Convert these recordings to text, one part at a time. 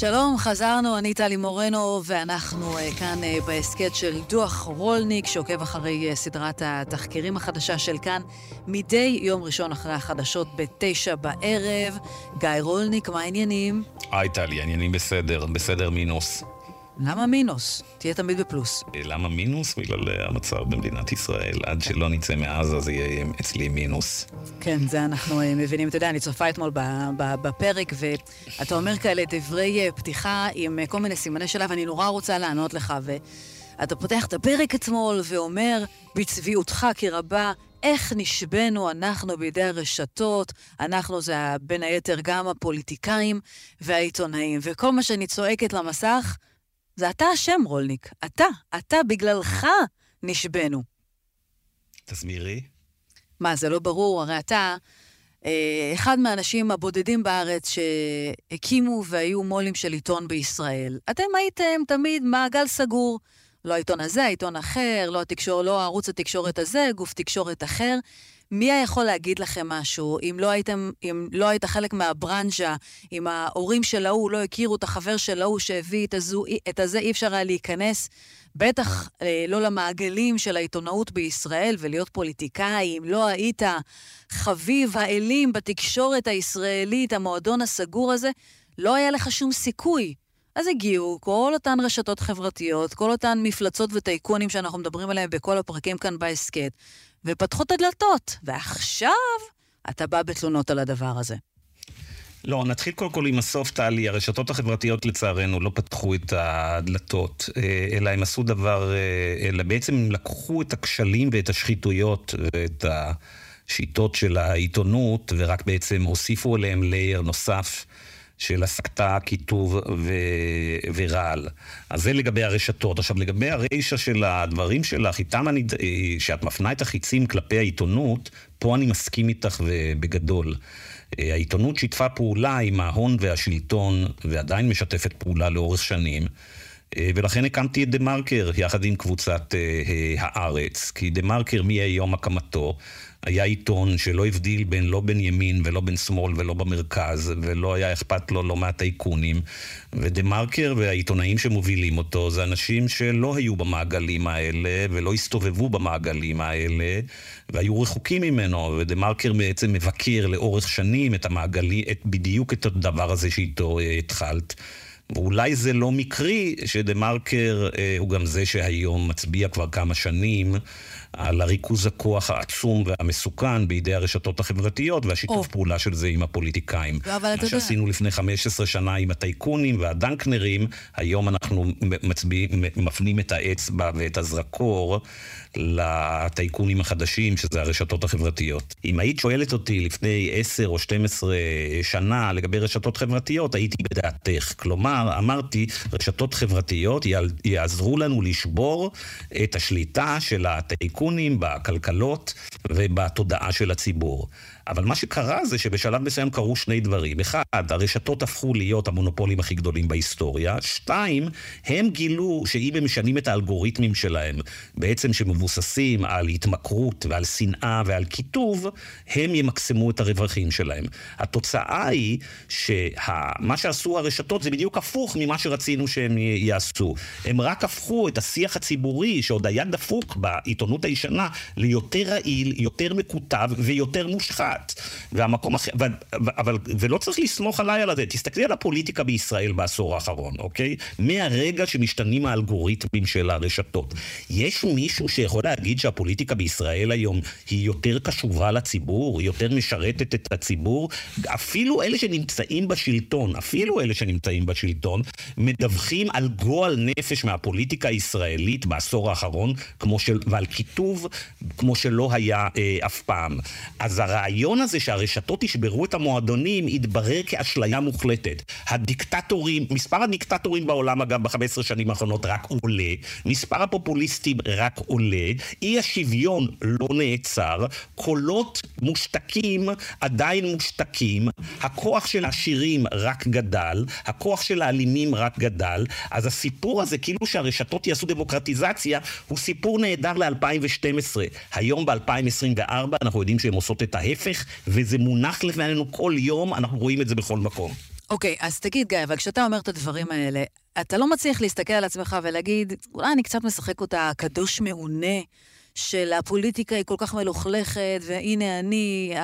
שלום, חזרנו, אני טלי מורנו, ואנחנו uh, כאן uh, בהסכת של דוח רולניק, שעוקב אחרי uh, סדרת התחקירים החדשה של כאן, מדי יום ראשון אחרי החדשות בתשע בערב. גיא רולניק, מה העניינים? היי טלי, העניינים בסדר, בסדר מינוס. למה מינוס? תהיה תמיד בפלוס. למה מינוס? בגלל אה, המצב במדינת ישראל. עד שלא נצא מעזה זה יהיה אצלי מינוס. כן, זה אנחנו אה, מבינים. אתה יודע, אני צופה אתמול בפרק, ואתה אומר כאלה דברי אה, פתיחה עם כל מיני סימני שאלה, ואני נורא רוצה לענות לך. ואתה פותח את הפרק אתמול ואומר, בצביעותך כי רבה, איך נשבנו אנחנו בידי הרשתות, אנחנו זה בין היתר גם הפוליטיקאים והעיתונאים. וכל מה שאני צועקת למסך, זה אתה אשם, רולניק. אתה, אתה, בגללך נשבנו. תסבירי. מה, זה לא ברור? הרי אתה אה, אחד מהאנשים הבודדים בארץ שהקימו והיו מו"לים של עיתון בישראל. אתם הייתם תמיד מעגל סגור. לא העיתון הזה, העיתון אחר, לא, התקשור, לא ערוץ התקשורת הזה, גוף תקשורת אחר. מי היה יכול להגיד לכם משהו? אם לא הייתם, אם לא היית חלק מהברנז'ה, אם ההורים של ההוא לא הכירו את החבר של ההוא שהביא את, הזו, את הזה, אי אפשר היה להיכנס, בטח אה, לא למעגלים של העיתונאות בישראל ולהיות פוליטיקאי, אם לא היית חביב האלים בתקשורת הישראלית, המועדון הסגור הזה, לא היה לך שום סיכוי. אז הגיעו כל אותן רשתות חברתיות, כל אותן מפלצות וטייקונים שאנחנו מדברים עליהם בכל הפרקים כאן בהסכת, ופתחו את הדלתות, ועכשיו אתה בא בתלונות על הדבר הזה. לא, נתחיל קודם כל עם הסוף, טלי. הרשתות החברתיות לצערנו לא פתחו את הדלתות, אה, אלא הם עשו דבר, אה, אלא בעצם הם לקחו את הכשלים ואת השחיתויות ואת השיטות של העיתונות, ורק בעצם הוסיפו עליהם לייר נוסף. של הסקתה, קיטוב ו... ורעל. אז זה לגבי הרשתות. עכשיו, לגבי הרישה של הדברים שלך, איתם אני... שאת מפנה את החיצים כלפי העיתונות, פה אני מסכים איתך בגדול. העיתונות שיתפה פעולה עם ההון והשלטון, ועדיין משתפת פעולה לאורך שנים. ולכן הקמתי את דה מרקר יחד עם קבוצת הארץ, כי דה מרקר מיום הקמתו היה עיתון שלא הבדיל בין לא בין ימין ולא בין שמאל ולא במרכז, ולא היה אכפת לו לא מהטייקונים. ודה מרקר והעיתונאים שמובילים אותו זה אנשים שלא היו במעגלים האלה ולא הסתובבו במעגלים האלה והיו רחוקים ממנו, ודה מרקר בעצם מבקר לאורך שנים את המעגלי, את, בדיוק את הדבר הזה שאיתו אה, התחלת. ואולי זה לא מקרי שדה מרקר אה, הוא גם זה שהיום מצביע כבר כמה שנים על הריכוז הכוח העצום והמסוכן בידי הרשתות החברתיות והשיתוף oh. פעולה של זה עם הפוליטיקאים. לא, אבל מה שעשינו יודע. לפני 15 שנה עם הטייקונים והדנקנרים, היום אנחנו מצביע, מפנים את האצבע ואת הזרקור לטייקונים החדשים, שזה הרשתות החברתיות. אם היית שואלת אותי לפני 10 או 12 שנה לגבי רשתות חברתיות, הייתי בדעתך. כלומר, אמרתי, רשתות חברתיות יעזרו לנו לשבור את השליטה של הטייקונים בכלכלות ובתודעה של הציבור. אבל מה שקרה זה שבשלב מסוים קרו שני דברים. אחד, הרשתות הפכו להיות המונופולים הכי גדולים בהיסטוריה. שתיים, הם גילו שאם הם משנים את האלגוריתמים שלהם, בעצם שמבוססים על התמכרות ועל שנאה ועל קיטוב, הם ימקסמו את הרווחים שלהם. התוצאה היא שמה שעשו הרשתות זה בדיוק הפוך ממה שרצינו שהם יעשו. הם רק הפכו את השיח הציבורי, שעוד היה דפוק בעיתונות הישנה, ליותר רעיל, יותר מקוטב ויותר מושחת. אחת. והמקום אחר, אבל, ולא צריך לסמוך עליי על זה. תסתכלי על הפוליטיקה בישראל בעשור האחרון, אוקיי? מהרגע שמשתנים האלגוריתמים של הרשתות. יש מישהו שיכול להגיד שהפוליטיקה בישראל היום היא יותר קשובה לציבור, יותר משרתת את הציבור? אפילו אלה שנמצאים בשלטון, אפילו אלה שנמצאים בשלטון, מדווחים על גועל נפש מהפוליטיקה הישראלית בעשור האחרון, כמו של, ועל קיטוב כמו שלא היה אה, אף פעם. אז הרעיון... הרעיון הזה שהרשתות ישברו את המועדונים התברר כאשליה מוחלטת. הדיקטטורים, מספר הדיקטטורים בעולם אגב ב-15 שנים האחרונות רק עולה, מספר הפופוליסטים רק עולה, אי השוויון לא נעצר, קולות מושתקים עדיין מושתקים, הכוח של העשירים רק גדל, הכוח של האלימים רק גדל, אז הסיפור הזה כאילו שהרשתות יעשו דמוקרטיזציה הוא סיפור נהדר ל-2012. היום ב-2024 אנחנו יודעים שהן עושות את ההפך. וזה מונח לפנינו כל יום, אנחנו רואים את זה בכל מקום. אוקיי, okay, אז תגיד, גיא, אבל כשאתה אומר את הדברים האלה, אתה לא מצליח להסתכל על עצמך ולהגיד, אולי אני קצת משחק אותה קדוש מעונה, של הפוליטיקה היא כל כך מלוכלכת, והנה אני,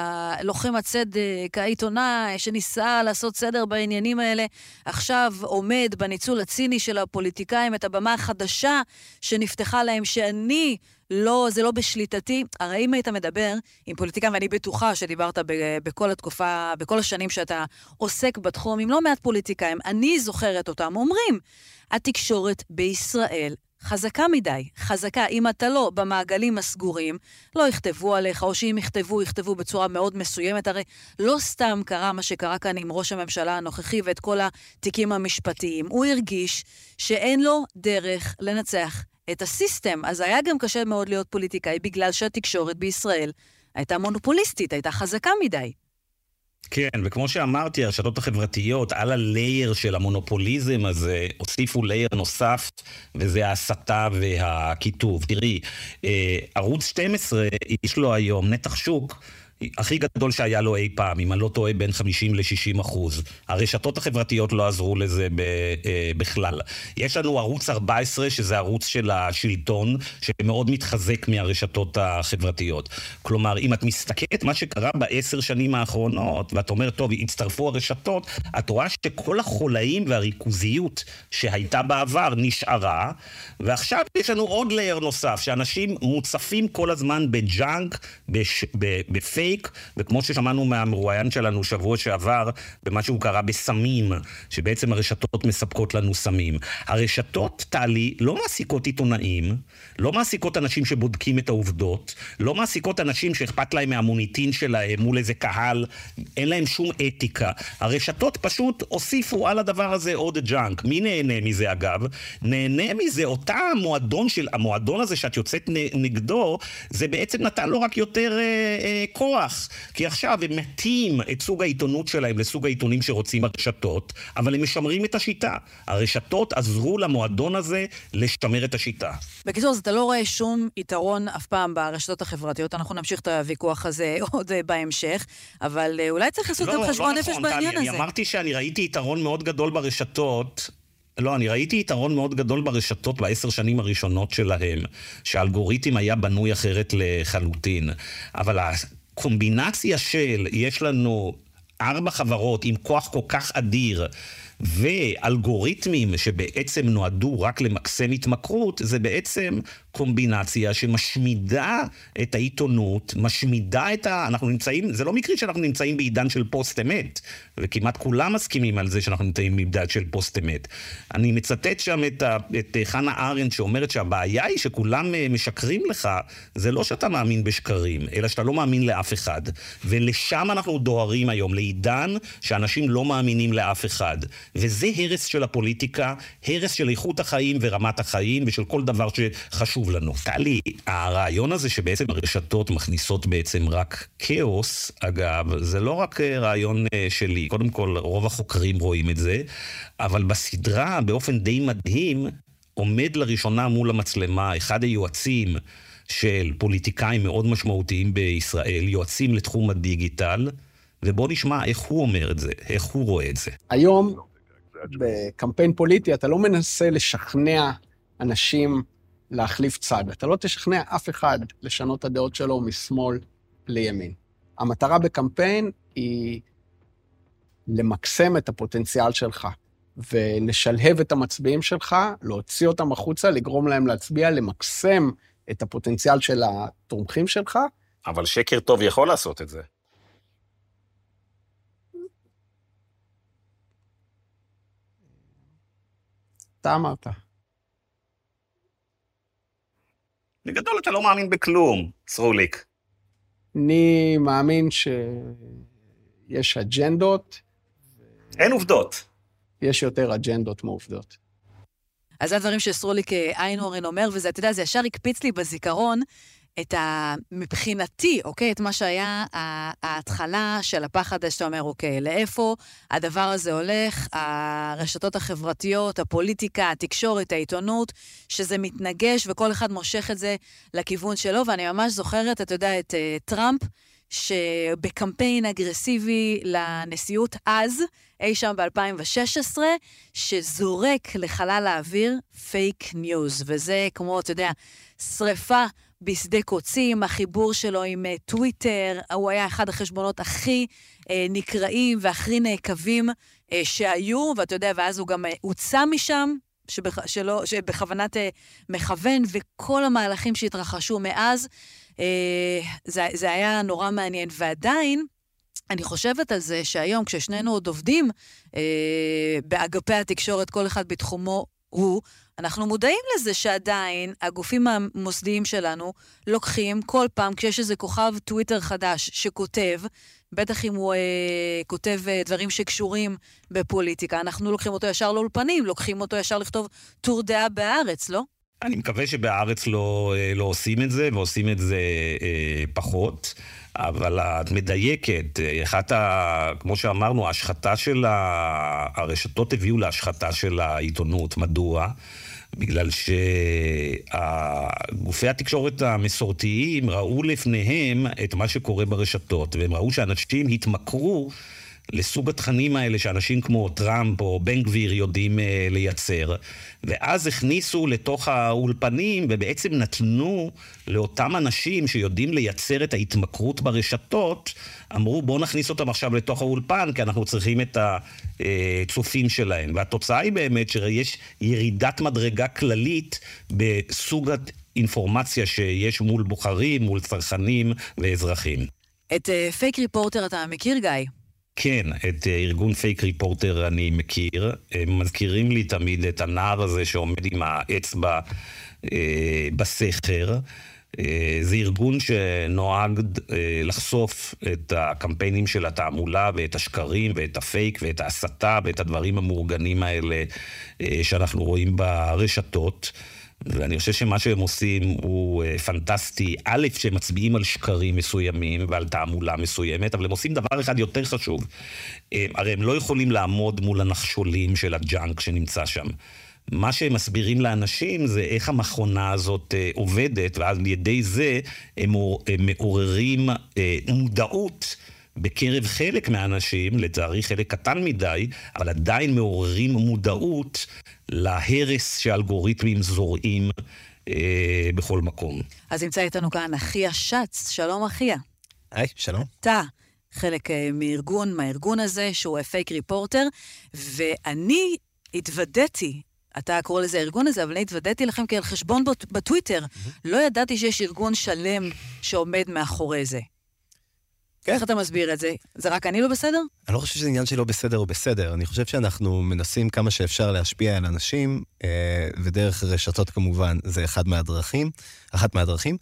לוחם הצדק, העיתונאי שניסה לעשות סדר בעניינים האלה, עכשיו עומד בניצול הציני של הפוליטיקאים את הבמה החדשה שנפתחה להם, שאני לא, זה לא בשליטתי. הרי אם היית מדבר עם פוליטיקאים, ואני בטוחה שדיברת בכל התקופה, בכל השנים שאתה עוסק בתחום, עם לא מעט פוליטיקאים, אני זוכרת אותם אומרים, התקשורת בישראל חזקה מדי, חזקה. אם אתה לא במעגלים הסגורים, לא יכתבו עליך, או שאם יכתבו, יכתבו בצורה מאוד מסוימת. הרי לא סתם קרה מה שקרה כאן עם ראש הממשלה הנוכחי ואת כל התיקים המשפטיים. הוא הרגיש שאין לו דרך לנצח את הסיסטם. אז היה גם קשה מאוד להיות פוליטיקאי, בגלל שהתקשורת בישראל הייתה מונופוליסטית, הייתה חזקה מדי. כן, וכמו שאמרתי, הרשתות החברתיות, על הלייר של המונופוליזם הזה, הוסיפו לייר נוסף, וזה ההסתה והקיטוב. תראי, אה, ערוץ 12, יש לו היום נתח שוק הכי גדול שהיה לו אי פעם, אם אני לא טועה, בין 50 ל-60 אחוז. הרשתות החברתיות לא עזרו לזה ב, אה, בכלל. יש לנו ערוץ 14, שזה ערוץ של השלטון, שמאוד מתחזק מהרשתות החברתיות. כלומר, אם את מסתכלת מה שקרה בעשר שנים האחרונות, ואת אומרת, טוב, הצטרפו הרשתות, את רואה שכל החולאים והריכוזיות שהייתה בעבר נשארה, ועכשיו יש לנו עוד layer נוסף, שאנשים מוצפים כל הזמן ב junk, בפייק. פייק, וכמו ששמענו מהמרואיין שלנו שבוע שעבר, במה שהוא קרא בסמים, שבעצם הרשתות מספקות לנו סמים. הרשתות, טלי, לא מעסיקות עיתונאים, לא מעסיקות אנשים שבודקים את העובדות, לא מעסיקות אנשים שאכפת להם מהמוניטין שלהם מול איזה קהל, אין להם שום אתיקה. הרשתות פשוט הוסיפו על הדבר הזה עוד junk. מי נהנה מזה אגב? נהנה מזה אותה המועדון של, המועדון הזה שאת יוצאת נגדו, זה בעצם נתן לו רק יותר אה, אה, כוח. כוח, כי עכשיו הם מתים את סוג העיתונות שלהם לסוג העיתונים שרוצים הרשתות, אבל הם משמרים את השיטה. הרשתות עזרו למועדון הזה לשמר את השיטה. בקיצור, אז אתה לא רואה שום יתרון אף פעם ברשתות החברתיות, אנחנו נמשיך את הוויכוח הזה עוד אה, בהמשך, אבל אה, אולי צריך לעשות לא, גם לא חשבון לא נפש נכון, בעניין טלי, הזה. אני אמרתי שאני ראיתי יתרון מאוד גדול ברשתות. לא, אני ראיתי יתרון מאוד גדול ברשתות בעשר שנים הראשונות שלהם, שהאלגוריתם היה בנוי אחרת לחלוטין. אבל קומבינציה של, יש לנו ארבע חברות עם כוח כל כך אדיר, ואלגוריתמים שבעצם נועדו רק למקסם התמכרות, זה בעצם קומבינציה שמשמידה את העיתונות, משמידה את ה... אנחנו נמצאים, זה לא מקרי שאנחנו נמצאים בעידן של פוסט אמת, וכמעט כולם מסכימים על זה שאנחנו נמצאים בעידן של פוסט אמת. אני מצטט שם את, ה... את חנה ארנדט שאומרת שהבעיה היא שכולם אה, משקרים לך, זה לא שאתה מאמין בשקרים, אלא שאתה לא מאמין לאף אחד. ולשם אנחנו דוהרים היום, לעידן שאנשים לא מאמינים לאף אחד. וזה הרס של הפוליטיקה, הרס של איכות החיים ורמת החיים ושל כל דבר שחשוב לנו. טלי, הרעיון הזה שבעצם הרשתות מכניסות בעצם רק כאוס, אגב, זה לא רק אה, רעיון אה, שלי. קודם כל, רוב החוקרים רואים את זה, אבל בסדרה, באופן די מדהים, עומד לראשונה מול המצלמה אחד היועצים של פוליטיקאים מאוד משמעותיים בישראל, יועצים לתחום הדיגיטל, ובוא נשמע איך הוא אומר את זה, איך הוא רואה את זה. היום בקמפיין פוליטי אתה לא מנסה לשכנע אנשים להחליף צד. אתה לא תשכנע אף אחד לשנות את הדעות שלו משמאל לימין. המטרה בקמפיין היא למקסם את הפוטנציאל שלך, ולשלהב את המצביעים שלך, להוציא אותם החוצה, לגרום להם להצביע, למקסם את הפוטנציאל של התומכים שלך. אבל שקר טוב יכול לעשות את זה. אתה אמרת. בגדול אתה לא מאמין בכלום, סרוליק. אני מאמין שיש אג'נדות. אין עובדות. יש יותר אג'נדות מעובדות. אז זה הדברים שסרוליק איינהורן אומר, וזה, אתה יודע, זה ישר הקפיץ לי בזיכרון את ה... מבחינתי, אוקיי? את מה שהיה ההתחלה של הפחד הזה שאתה אומר, אוקיי, לאיפה הדבר הזה הולך? הרשתות החברתיות, הפוליטיקה, התקשורת, העיתונות, שזה מתנגש וכל אחד מושך את זה לכיוון שלו, ואני ממש זוכרת, אתה יודע, את אה, טראמפ, שבקמפיין אגרסיבי לנשיאות אז, אי שם ב-2016, שזורק לחלל האוויר פייק ניוז. וזה כמו, אתה יודע, שריפה בשדה קוצים, החיבור שלו עם אה, טוויטר, הוא היה אחד החשבונות הכי אה, נקראים והכי נעקבים אה, שהיו, ואתה יודע, ואז הוא גם הוצא משם, שבכ... שלא, שבכוונת מכוון, וכל המהלכים שהתרחשו מאז, זה, זה היה נורא מעניין. ועדיין, אני חושבת על זה שהיום, כששנינו עוד עובדים אה, באגפי התקשורת, כל אחד בתחומו הוא, אנחנו מודעים לזה שעדיין הגופים המוסדיים שלנו לוקחים כל פעם כשיש איזה כוכב טוויטר חדש שכותב, בטח אם הוא אה, כותב אה, דברים שקשורים בפוליטיקה, אנחנו לוקחים אותו ישר לאולפנים, לוקחים אותו ישר לכתוב טור דעה בהארץ, לא? אני מקווה שבארץ לא, אה, לא עושים את זה, ועושים את זה אה, פחות. אבל את מדייקת, אחת ה... כמו שאמרנו, ההשחתה של ה... הרשתות הביאו להשחתה של העיתונות. מדוע? בגלל שגופי התקשורת המסורתיים ראו לפניהם את מה שקורה ברשתות, והם ראו שאנשים התמכרו לסוג התכנים האלה שאנשים כמו טראמפ או בן גביר יודעים uh, לייצר. ואז הכניסו לתוך האולפנים ובעצם נתנו לאותם אנשים שיודעים לייצר את ההתמכרות ברשתות, אמרו בואו נכניס אותם עכשיו לתוך האולפן כי אנחנו צריכים את הצופים שלהם. והתוצאה היא באמת שיש ירידת מדרגה כללית בסוג האינפורמציה שיש מול בוחרים, מול צרכנים ואזרחים. את פייק אה, ריפורטר אתה מכיר, גיא? כן, את אה, ארגון פייק ריפורטר אני מכיר. הם מזכירים לי תמיד את הנער הזה שעומד עם האצבע אה, בסכר. אה, זה ארגון שנוהג אה, לחשוף את הקמפיינים של התעמולה ואת השקרים ואת הפייק ואת ההסתה ואת הדברים המאורגנים האלה אה, שאנחנו רואים ברשתות. ואני חושב שמה שהם עושים הוא uh, פנטסטי. א', שהם מצביעים על שקרים מסוימים ועל תעמולה מסוימת, אבל הם עושים דבר אחד יותר חשוב. Uh, הרי הם לא יכולים לעמוד מול הנחשולים של הג'אנק שנמצא שם. מה שהם מסבירים לאנשים זה איך המכונה הזאת uh, עובדת, ואז על ידי זה הם, הם מעוררים uh, מודעות. בקרב חלק מהאנשים, לצערי חלק קטן מדי, אבל עדיין מעוררים מודעות להרס שאלגוריתמים זורעים אה, בכל מקום. אז נמצא איתנו כאן אחיה שץ, שלום אחיה. היי, שלום. אתה חלק אה, מארגון, מהארגון הזה, שהוא פייק ריפורטר, ואני התוודעתי אתה קורא לזה הארגון הזה, אבל אני התוודעתי לכם כעל חשבון בטוויטר. Mm-hmm. לא ידעתי שיש ארגון שלם שעומד מאחורי זה. כן. איך אתה מסביר את זה? זה רק אני לא בסדר? אני לא חושב שזה עניין שלא בסדר או בסדר. אני חושב שאנחנו מנסים כמה שאפשר להשפיע על אנשים, אה, ודרך רשתות כמובן זה אחד מהדרכים, אחת מהדרכים.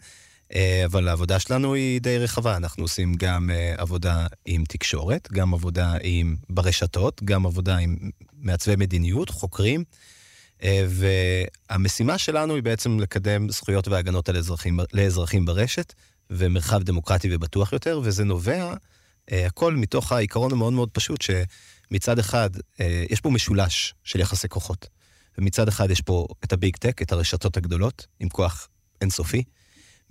אה, אבל העבודה שלנו היא די רחבה. אנחנו עושים גם אה, עבודה עם תקשורת, גם עבודה עם ברשתות, גם עבודה עם מעצבי מדיניות, חוקרים. והמשימה שלנו היא בעצם לקדם זכויות והגנות לאזרחים ברשת, ומרחב דמוקרטי ובטוח יותר, וזה נובע אה, הכל מתוך העיקרון המאוד מאוד פשוט, שמצד אחד אה, יש פה משולש של יחסי כוחות, ומצד אחד יש פה את הביג טק, את הרשתות הגדולות, עם כוח אינסופי.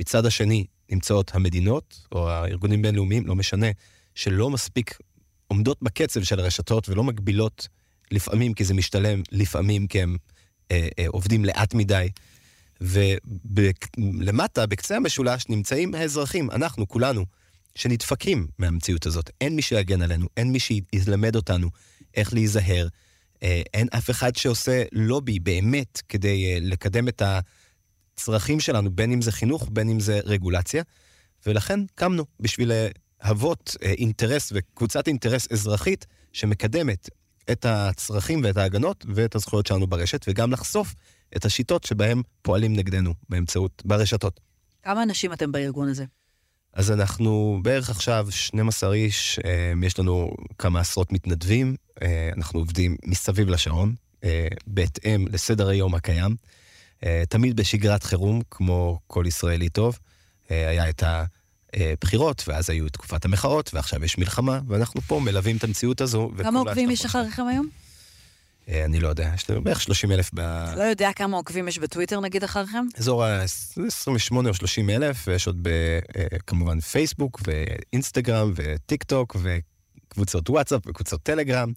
מצד השני נמצאות המדינות, או הארגונים בינלאומיים, לא משנה, שלא מספיק עומדות בקצב של הרשתות ולא מגבילות לפעמים כי זה משתלם, לפעמים כי הם אה, אה, עובדים לאט מדי. ולמטה, בקצה המשולש, נמצאים האזרחים, אנחנו, כולנו, שנדפקים מהמציאות הזאת. אין מי שיגן עלינו, אין מי שילמד אותנו איך להיזהר. אה, אין אף אחד שעושה לובי באמת כדי אה, לקדם את הצרכים שלנו, בין אם זה חינוך, בין אם זה רגולציה. ולכן קמנו בשביל להוות אה, אינטרס וקבוצת אינטרס אזרחית שמקדמת את הצרכים ואת ההגנות ואת הזכויות שלנו ברשת, וגם לחשוף את השיטות שבהן פועלים נגדנו באמצעות, ברשתות. כמה אנשים אתם בארגון הזה? אז אנחנו בערך עכשיו 12 איש, אה, יש לנו כמה עשרות מתנדבים, אה, אנחנו עובדים מסביב לשעון, אה, בהתאם לסדר היום הקיים, תמיד בשגרת חירום, כמו כל ישראלי טוב. היה את הבחירות, ואז היו תקופת המחאות, ועכשיו יש מלחמה, ואנחנו פה מלווים את המציאות הזו. כמה עוקבים יש אחריכם היום? אה, אני לא יודע, יש לנו בערך 30 אלף ב... לא יודע כמה עוקבים יש בטוויטר נגיד אחריכם? אזור ה-28 או 30 אלף, ויש עוד ב, אה, כמובן פייסבוק ואינסטגרם וטיק טוק וקבוצות וואטסאפ וקבוצות טלגרם,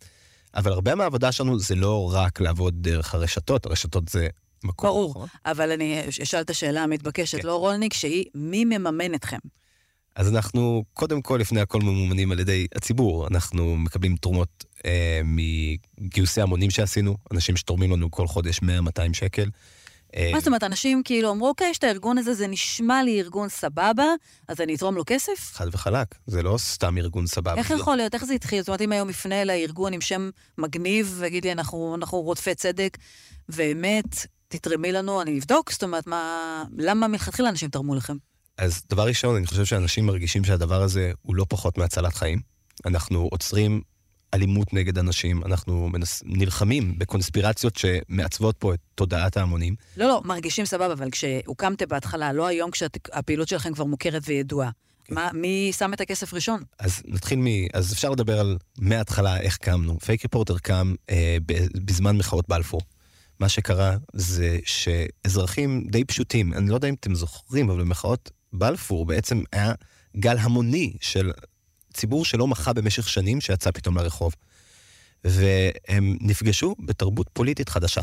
אבל הרבה מהעבודה שלנו זה לא רק לעבוד דרך הרשתות, הרשתות זה מקום. ברור, נכון? אבל אני אשאל את השאלה המתבקשת, כן. לא רולניק, שהיא מי מממן אתכם? אז אנחנו, קודם כל, לפני הכל ממומנים על ידי הציבור. אנחנו מקבלים תרומות אה, מגיוסי המונים שעשינו, אנשים שתורמים לנו כל חודש 100-200 שקל. אה, מה זאת אומרת, אנשים כאילו אמרו, אוקיי, יש את הארגון הזה, זה נשמע לי ארגון סבבה, אז אני אתרום לו כסף? חד וחלק, זה לא סתם ארגון סבבה. איך יכול להיות? איך זה התחיל? זאת אומרת, אם היום יפנה לארגון עם שם מגניב, ויגיד לי, אנחנו, אנחנו רודפי צדק, ואמת, תתרמי לנו, אני אבדוק, זאת אומרת, מה... למה מלכתחילה אנשים תרמו לכם? אז דבר ראשון, אני חושב שאנשים מרגישים שהדבר הזה הוא לא פחות מהצלת חיים. אנחנו עוצרים אלימות נגד אנשים, אנחנו מנס... נלחמים בקונספירציות שמעצבות פה את תודעת ההמונים. לא, לא, מרגישים סבבה, אבל כשהוקמתם בהתחלה, לא היום כשהפעילות שלכם כבר מוכרת וידועה. כן. מה, מי שם את הכסף ראשון? אז נתחיל מ... אז אפשר לדבר על מההתחלה איך קמנו. פייק ריפורטר קם אה, בזמן מחאות בלפור. מה שקרה זה שאזרחים די פשוטים, אני לא יודע אם אתם זוכרים, אבל במחאות בלפור בעצם היה גל המוני של ציבור שלא מחה במשך שנים, שיצא פתאום לרחוב. והם נפגשו בתרבות פוליטית חדשה.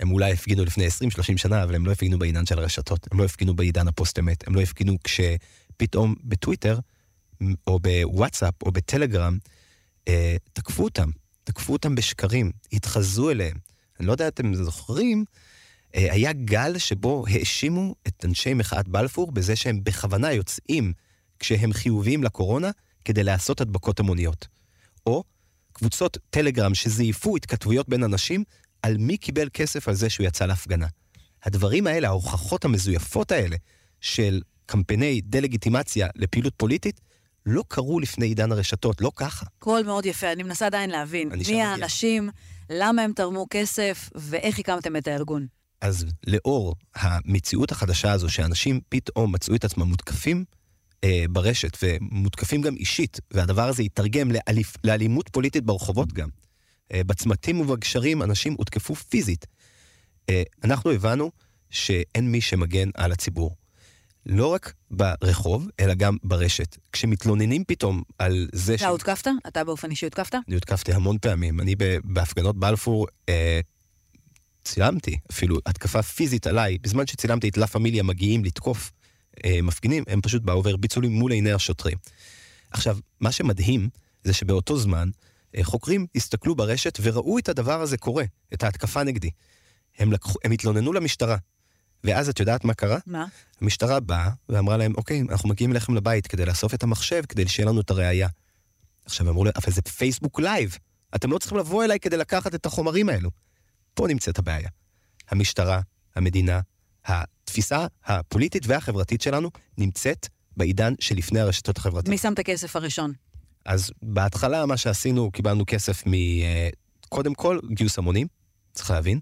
הם אולי הפגינו לפני 20-30 שנה, אבל הם לא הפגינו בעידן של הרשתות, הם לא הפגינו בעידן הפוסט-אמת, הם לא הפגינו כשפתאום בטוויטר, או בוואטסאפ, או בטלגרם, אה, תקפו אותם, תקפו אותם בשקרים, התחזו אליהם. אני לא יודע אם אתם זוכרים, אה, היה גל שבו האשימו את אנשי מחאת בלפור בזה שהם בכוונה יוצאים כשהם חיוביים לקורונה כדי לעשות הדבקות המוניות. או קבוצות טלגרם שזייפו התכתבויות בין אנשים על מי קיבל כסף על זה שהוא יצא להפגנה. הדברים האלה, ההוכחות המזויפות האלה של קמפייני דה-לגיטימציה לפעילות פוליטית, לא קרו לפני עידן הרשתות, לא ככה. קול מאוד יפה, אני מנסה עדיין להבין. מי האנשים, למה הם תרמו כסף, ואיך הקמתם את הארגון. אז לאור המציאות החדשה הזו, שאנשים פתאום מצאו את עצמם מותקפים אה, ברשת, ומותקפים גם אישית, והדבר הזה יתרגם לאליפ, לאלימות פוליטית ברחובות גם. אה, בצמתים ובגשרים אנשים הותקפו פיזית. אה, אנחנו הבנו שאין מי שמגן על הציבור. לא רק ברחוב, אלא גם ברשת. כשמתלוננים פתאום על זה ש... אתה הותקפת? אתה באופן אישי הותקפת? אני הותקפתי המון פעמים. אני בהפגנות בלפור אה, צילמתי אפילו התקפה פיזית עליי, בזמן שצילמתי את לה פמיליה מגיעים לתקוף אה, מפגינים, הם פשוט באו והרביצו לי מול עיני השוטרים. עכשיו, מה שמדהים זה שבאותו זמן אה, חוקרים הסתכלו ברשת וראו את הדבר הזה קורה, את ההתקפה נגדי. הם, לקחו, הם התלוננו למשטרה. ואז את יודעת מה קרה? מה? המשטרה באה ואמרה להם, אוקיי, אנחנו מגיעים אליכם לבית כדי לאסוף את המחשב, כדי שיהיה לנו את הראייה. עכשיו אמרו להם, אבל זה פייסבוק live. אתם לא צריכים לבוא אליי כדי לקחת את החומרים האלו. פה נמצאת הבעיה. המשטרה, המדינה, התפיסה הפוליטית והחברתית שלנו נמצאת בעידן שלפני הרשתות החברתיות. מי שם את הכסף הראשון? אז בהתחלה מה שעשינו, קיבלנו כסף מ... אה, קודם כל, גיוס המונים, צריך להבין.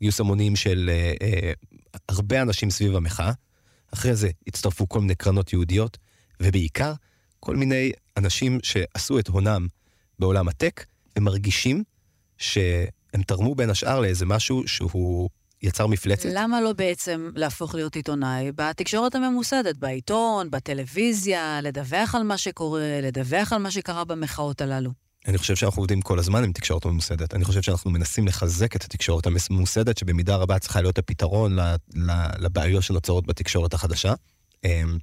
גיוס המונים של אה, אה, הרבה אנשים סביב המחאה. אחרי זה הצטרפו כל מיני קרנות יהודיות, ובעיקר כל מיני אנשים שעשו את הונם בעולם הטק, ומרגישים ש... הם תרמו בין השאר לאיזה משהו שהוא יצר מפלצת. למה לא בעצם להפוך להיות עיתונאי בתקשורת הממוסדת, בעיתון, בטלוויזיה, לדווח על מה שקורה, לדווח על מה שקרה במחאות הללו? אני חושב שאנחנו עובדים כל הזמן עם תקשורת ממוסדת. אני חושב שאנחנו מנסים לחזק את התקשורת הממוסדת, שבמידה רבה צריכה להיות הפתרון לבעיות שנוצרות בתקשורת החדשה. אמ,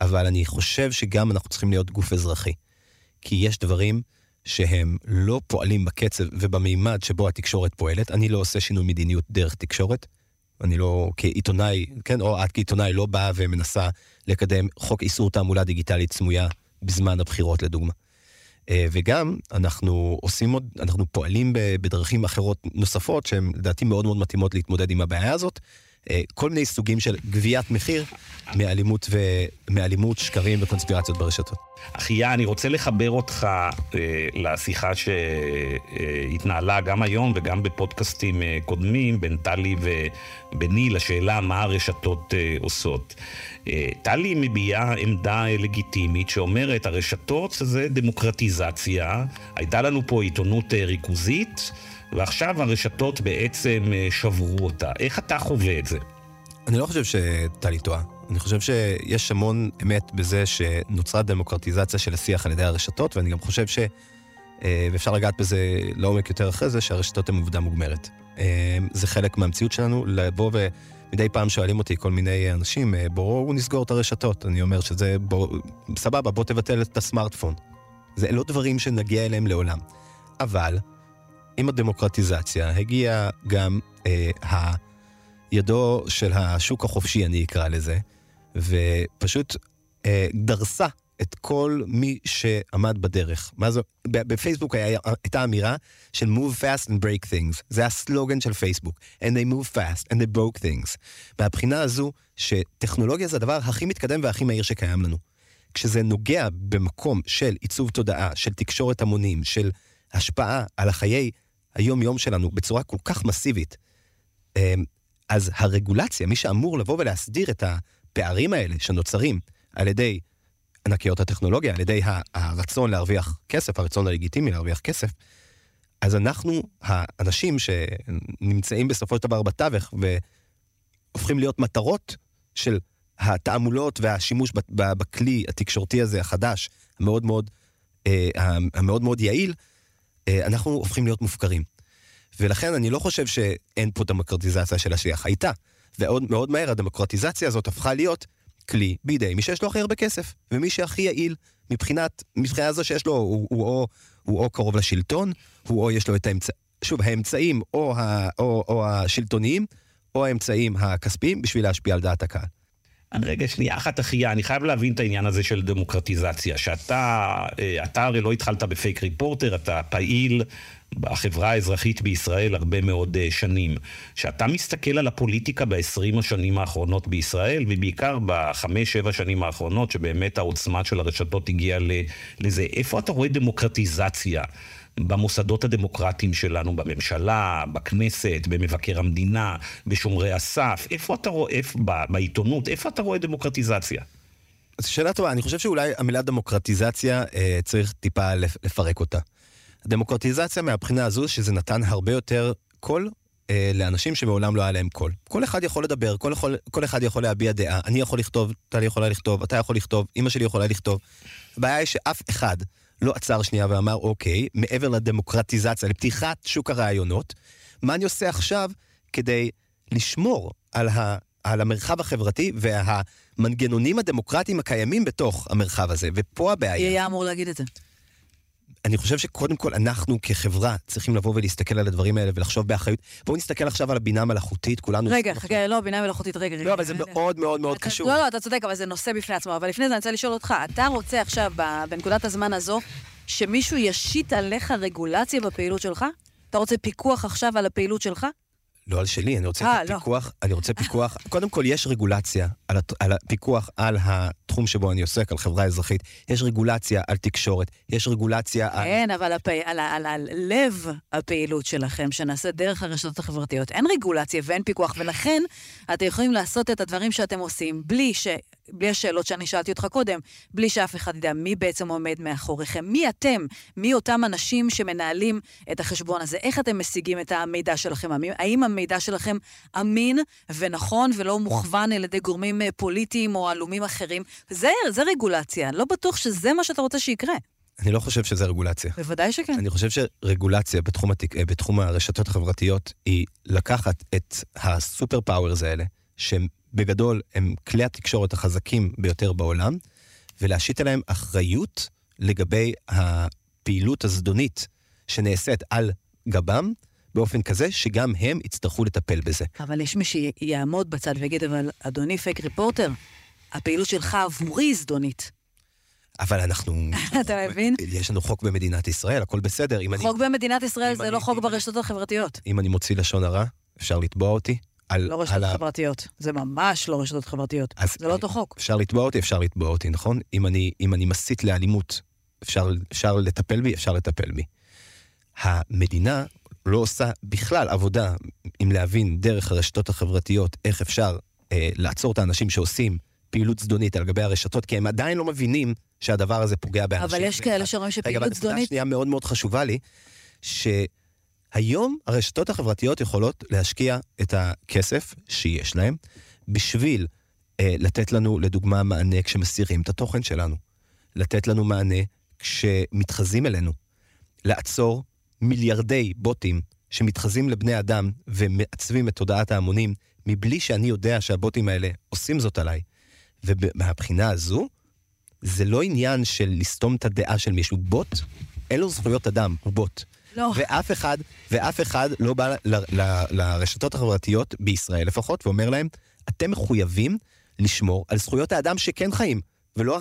אבל אני חושב שגם אנחנו צריכים להיות גוף אזרחי. כי יש דברים שהם לא פועלים בקצב ובמימד שבו התקשורת פועלת. אני לא עושה שינוי מדיניות דרך תקשורת. אני לא, כעיתונאי, כן, או את כעיתונאי לא באה ומנסה לקדם חוק איסור תעמולה דיגיטלית סמויה בזמן הבחירות, לדוגמה. אה, וגם, אנחנו עושים עוד, אנחנו פועלים בדרכים אחרות נוספות, שהן לדעתי מאוד מאוד מתאימות להתמודד עם הבעיה הזאת. אה, כל מיני סוגים של גביית מחיר מאלימות, ו... מאלימות שקרים וקונספירציות ברשתות. אחיה, אני רוצה לחבר אותך אה, לשיחה שהתנהלה גם היום וגם בפודקאסטים אה, קודמים בין טלי וביני לשאלה מה הרשתות אה, עושות. אה, טלי מביעה עמדה לגיטימית שאומרת הרשתות זה דמוקרטיזציה, הייתה לנו פה עיתונות אה, ריכוזית. ועכשיו הרשתות בעצם אה, שברו אותה. איך אתה חווה את זה? אני לא חושב שטלי טועה. אני חושב שיש המון אמת בזה שנוצרה דמוקרטיזציה של השיח על ידי הרשתות, ואני גם חושב ש... אה, ואפשר לגעת בזה לעומק יותר אחרי זה, שהרשתות הן עובדה מוגמרת. אה, זה חלק מהמציאות שלנו, לבוא ומדי פעם שואלים אותי כל מיני אנשים, בואו נסגור את הרשתות. אני אומר שזה, בוא, סבבה, בוא תבטל את הסמארטפון. זה לא דברים שנגיע אליהם לעולם. אבל עם הדמוקרטיזציה הגיע גם אה, הידו של השוק החופשי, אני אקרא לזה, ופשוט אה, דרסה את כל מי שעמד בדרך. מה זו? בפייסבוק היה, הייתה אמירה של move fast and break things. זה הסלוגן של פייסבוק. And they move fast and they broke things. מהבחינה הזו, שטכנולוגיה זה הדבר הכי מתקדם והכי מהיר שקיים לנו. כשזה נוגע במקום של עיצוב תודעה, של תקשורת המונים, של השפעה על החיי היום-יום שלנו בצורה כל כך מסיבית, אמ, אז הרגולציה, מי שאמור לבוא ולהסדיר את הפערים האלה שנוצרים על ידי ענקיות הטכנולוגיה, על ידי הרצון להרוויח כסף, הרצון הלגיטימי להרוויח כסף, אז אנחנו, האנשים שנמצאים בסופו של דבר בתווך והופכים להיות מטרות של התעמולות והשימוש בכלי התקשורתי הזה החדש, המאוד מאוד, אה, המאוד מאוד יעיל, אנחנו הופכים להיות מופקרים. ולכן אני לא חושב שאין פה דמוקרטיזציה של השיח. הייתה. ומאוד מהר הדמוקרטיזציה הזאת הפכה להיות כלי בידי מי שיש לו הכי הרבה כסף, ומי שהכי יעיל מבחינת, מבחינה זו שיש לו, הוא, הוא, הוא, הוא או קרוב לשלטון, הוא או יש לו את האמצעים, שוב, האמצעים או, ה, או, או השלטוניים, או האמצעים הכספיים בשביל להשפיע על דעת הקהל. רגע, שנייה אחת אחיה, אני חייב להבין את העניין הזה של דמוקרטיזציה. שאתה, אה, אתה הרי לא התחלת בפייק ריפורטר, אתה פעיל בחברה האזרחית בישראל הרבה מאוד uh, שנים. שאתה מסתכל על הפוליטיקה ב-20 השנים האחרונות בישראל, ובעיקר בחמש-שבע שנים האחרונות, שבאמת העוצמה של הרשתות הגיעה לזה, איפה אתה רואה דמוקרטיזציה? במוסדות הדמוקרטיים שלנו, בממשלה, בכנסת, במבקר המדינה, בשומרי הסף, איפה אתה רואה, איפה, בעיתונות, איפה אתה רואה דמוקרטיזציה? זו שאלה טובה, אני חושב שאולי המילה דמוקרטיזציה, אה, צריך טיפה לפרק אותה. הדמוקרטיזציה מהבחינה הזו שזה נתן הרבה יותר קול אה, לאנשים שמעולם לא היה להם קול. כל אחד יכול לדבר, כל, יכול, כל אחד יכול להביע דעה, אני יכול לכתוב, טלי יכולה לכתוב, אתה יכול לכתוב, אמא שלי יכולה לכתוב. הבעיה היא שאף אחד לא עצר שנייה ואמר, אוקיי, מעבר לדמוקרטיזציה, לפתיחת שוק הרעיונות, מה אני עושה עכשיו כדי לשמור על, ה, על המרחב החברתי והמנגנונים הדמוקרטיים הקיימים בתוך המרחב הזה, ופה הבעיה. מי היה אמור להגיד את זה? אני חושב שקודם כל אנחנו כחברה צריכים לבוא ולהסתכל על הדברים האלה ולחשוב באחריות. בואו נסתכל עכשיו על הבינה המלאכותית, כולנו... רגע, חכה, לא, בינה מלאכותית, רגע, רגע. לא, אבל זה מאוד מאוד מאוד קשור. לא, לא, אתה צודק, אבל זה נושא בפני עצמו. אבל לפני זה אני רוצה לשאול אותך, אתה רוצה עכשיו, בנקודת הזמן הזו, שמישהו ישית עליך רגולציה בפעילות שלך? אתה רוצה פיקוח עכשיו על הפעילות שלך? לא על שלי, אני רוצה 아, אה, לא. פיקוח, אני רוצה פיקוח, קודם כל יש רגולציה על, על הפיקוח על התחום שבו אני עוסק, על חברה אזרחית, יש רגולציה על תקשורת, יש רגולציה על... כן, אבל הפ... על, על, על, לב הפעילות שלכם, שנעשה דרך הרשתות החברתיות, אין רגולציה ואין פיקוח, ולכן אתם יכולים לעשות את הדברים שאתם עושים בלי ש... בלי השאלות שאני שאלתי אותך קודם, בלי שאף אחד ידע מי בעצם עומד מאחוריכם, מי אתם, מי אותם אנשים שמנהלים את החשבון הזה, איך אתם משיגים את המידע שלכם, האם המידע שלכם אמין ונכון ולא מוכוון על ידי גורמים פוליטיים או עלומים אחרים. זה, זה רגולציה, אני לא בטוח שזה מה שאתה רוצה שיקרה. אני לא חושב שזה רגולציה. בוודאי שכן. אני חושב שרגולציה בתחום, התק... אה, בתחום הרשתות החברתיות היא לקחת את ה super powers האלה, שהם בגדול הם כלי התקשורת החזקים ביותר בעולם, ולהשית עליהם אחריות לגבי הפעילות הזדונית שנעשית על גבם, באופן כזה שגם הם יצטרכו לטפל בזה. אבל יש מי שיעמוד בצד ויגיד, אבל אדוני פייק ריפורטר, הפעילות שלך עבורי זדונית. אבל אנחנו... אתה מבין? יש לנו חוק במדינת ישראל, הכל בסדר. חוק אני... במדינת ישראל זה לא חוק ברשתות החברתיות. אם אני מוציא לשון הרע, אפשר לתבוע אותי. על... לא רשתות על חברתיות. זה ממש לא רשתות חברתיות. זה לא אותו חוק. אפשר לתבוע אותי, אפשר לתבוע אותי, נכון? אם אני, אם אני מסית לאלימות, אפשר, אפשר לטפל בי, אפשר לטפל בי. המדינה לא עושה בכלל עבודה עם להבין דרך הרשתות החברתיות איך אפשר אה, לעצור את האנשים שעושים פעילות זדונית על גבי הרשתות, כי הם עדיין לא מבינים שהדבר הזה פוגע באנשים. אבל יש כאלה שרואים שפעילות זדונית... רגע, אבל שנייה מאוד מאוד חשובה לי, ש... היום הרשתות החברתיות יכולות להשקיע את הכסף שיש להם בשביל אה, לתת לנו, לדוגמה, מענה כשמסירים את התוכן שלנו. לתת לנו מענה כשמתחזים אלינו. לעצור מיליארדי בוטים שמתחזים לבני אדם ומעצבים את תודעת ההמונים, מבלי שאני יודע שהבוטים האלה עושים זאת עליי. ומהבחינה הזו, זה לא עניין של לסתום את הדעה של מישהו. בוט, אין לו זכויות אדם, הוא בוט. לא. ואף אחד, ואף אחד לא בא ל, ל, ל, לרשתות החברתיות, בישראל לפחות, ואומר להם, אתם מחויבים לשמור על זכויות האדם שכן חיים, ולא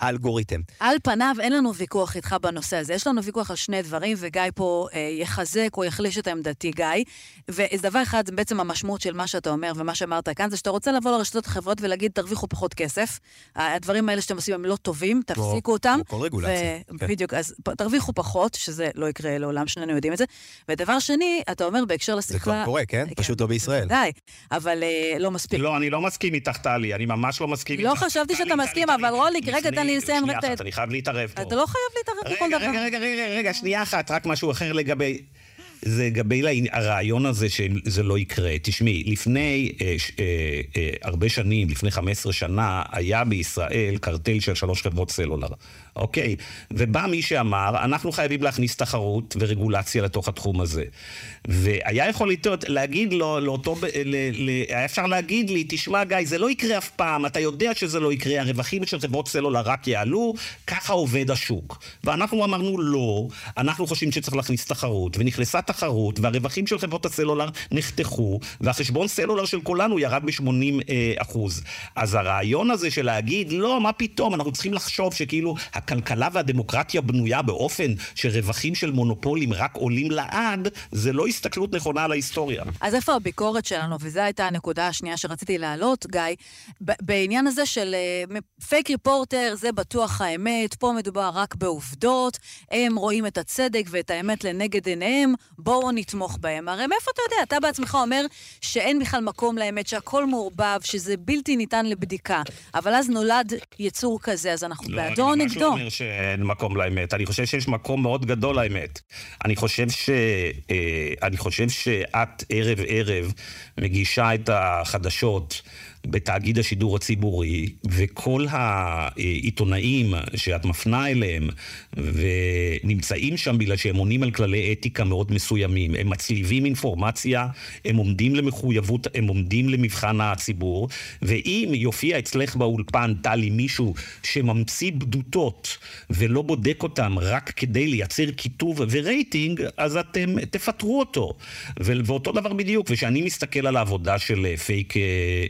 האלגוריתם. על פניו אין לנו ויכוח איתך בנושא הזה, יש לנו ויכוח על שני דברים, וגיא פה אה, יחזק או יחליש את עמדתי, גיא. ודבר אחד, זה בעצם המשמעות של מה שאתה אומר ומה שאמרת כאן, זה שאתה רוצה לבוא לרשתות החברות ולהגיד, תרוויחו פחות כסף. הדברים האלה שאתם עושים הם לא טובים, תפסיקו כמו, אותם. כמו כל רגולציה. ו- כן. בדיוק, אז תרוויחו פחות, שזה לא יקרה לעולם, שנינו יודעים את זה. ודבר שני, אתה אומר בהקשר לשיחה... זה כבר קורה, כן? כן פשוט לא בישראל. די, אבל אה, לא מספיק. לא, אני לא מסכים איתך, טלי, אני ממש לא מסכים לא איתך. לא חשבתי שאתה מסכים, אבל רוליק, רגע, תן לי לסיים. שנייה אחת, אני חייב להתערב פה. אתה לא חייב להתערב בכל דבר. רגע, רגע, רגע, רגע, שנייה אחת, רק משהו אחר לגבי... זה לגבי הרעיון הזה שזה לא יקרה. תשמעי, לפני אה, אה, אה, הרבה שנים, לפני 15 שנה, היה בישראל קרטל של שלוש חברות סלולר. אוקיי? ובא מי שאמר, אנחנו חייבים להכניס תחרות ורגולציה לתוך התחום הזה. והיה יכול לטעות, להגיד לו, לאותו, ל, ל, היה אפשר להגיד לי, תשמע גיא, זה לא יקרה אף פעם, אתה יודע שזה לא יקרה, הרווחים של חברות סלולר רק יעלו, ככה עובד השוק. ואנחנו אמרנו לא, אנחנו חושבים שצריך להכניס תחרות, ונכנסה תחרות, והרווחים של חברות הסלולר נחתכו, והחשבון סלולר של כולנו ירד ב-80 אה, אחוז. אז הרעיון הזה של להגיד, לא, מה פתאום, אנחנו צריכים לחשוב שכאילו... הכלכלה והדמוקרטיה בנויה באופן שרווחים של מונופולים רק עולים לעד, זה לא הסתכלות נכונה על ההיסטוריה. אז איפה הביקורת שלנו? וזו הייתה הנקודה השנייה שרציתי להעלות, גיא, בעניין הזה של פייק uh, ריפורטר, זה בטוח האמת, פה מדובר רק בעובדות, הם רואים את הצדק ואת האמת לנגד עיניהם, בואו נתמוך בהם. הרי מאיפה אתה יודע? אתה בעצמך אומר שאין בכלל מקום לאמת, שהכל מעורבב, שזה בלתי ניתן לבדיקה. אבל אז נולד יצור כזה, אז אנחנו לא, בעדו או נגדו? לא אומר שאין מקום לאמת, אני חושב שיש מקום מאוד גדול לאמת. אני חושב, ש... אה, אני חושב שאת ערב-ערב מגישה את החדשות בתאגיד השידור הציבורי, וכל העיתונאים שאת מפנה אליהם, ונמצאים שם בגלל שהם עונים על כללי אתיקה מאוד מסוימים, הם מצליבים אינפורמציה, הם עומדים למחויבות, הם עומדים למבחן הציבור, ואם יופיע אצלך באולפן, טלי, מישהו שממציא בדותות ולא בודק אותם רק כדי לייצר כיתוב ורייטינג, אז אתם תפטרו אותו. ואותו דבר בדיוק, וכשאני מסתכל על העבודה של פייק אה,